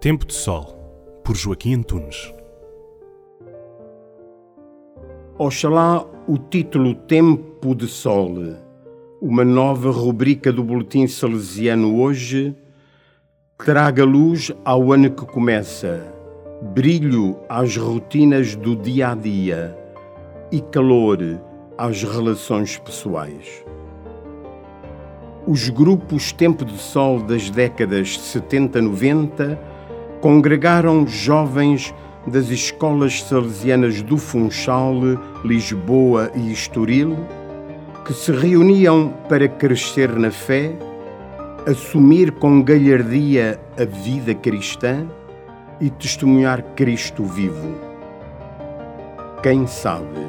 Tempo de Sol, por Joaquim Antunes. Oxalá o título Tempo de Sol, uma nova rubrica do Boletim Salesiano hoje, traga luz ao ano que começa, brilho às rotinas do dia a dia e calor às relações pessoais. Os grupos Tempo de Sol das décadas 70-90 congregaram jovens das escolas salesianas do Funchal, Lisboa e Estoril, que se reuniam para crescer na fé, assumir com galhardia a vida cristã e testemunhar Cristo vivo. Quem sabe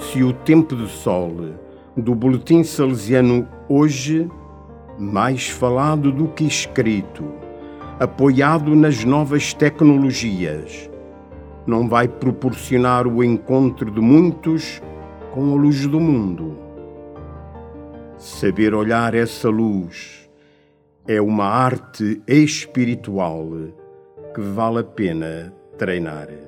se o tempo do sol do Boletim Salesiano hoje, mais falado do que escrito, apoiado nas novas tecnologias, não vai proporcionar o encontro de muitos com a luz do mundo. Saber olhar essa luz é uma arte espiritual que vale a pena treinar.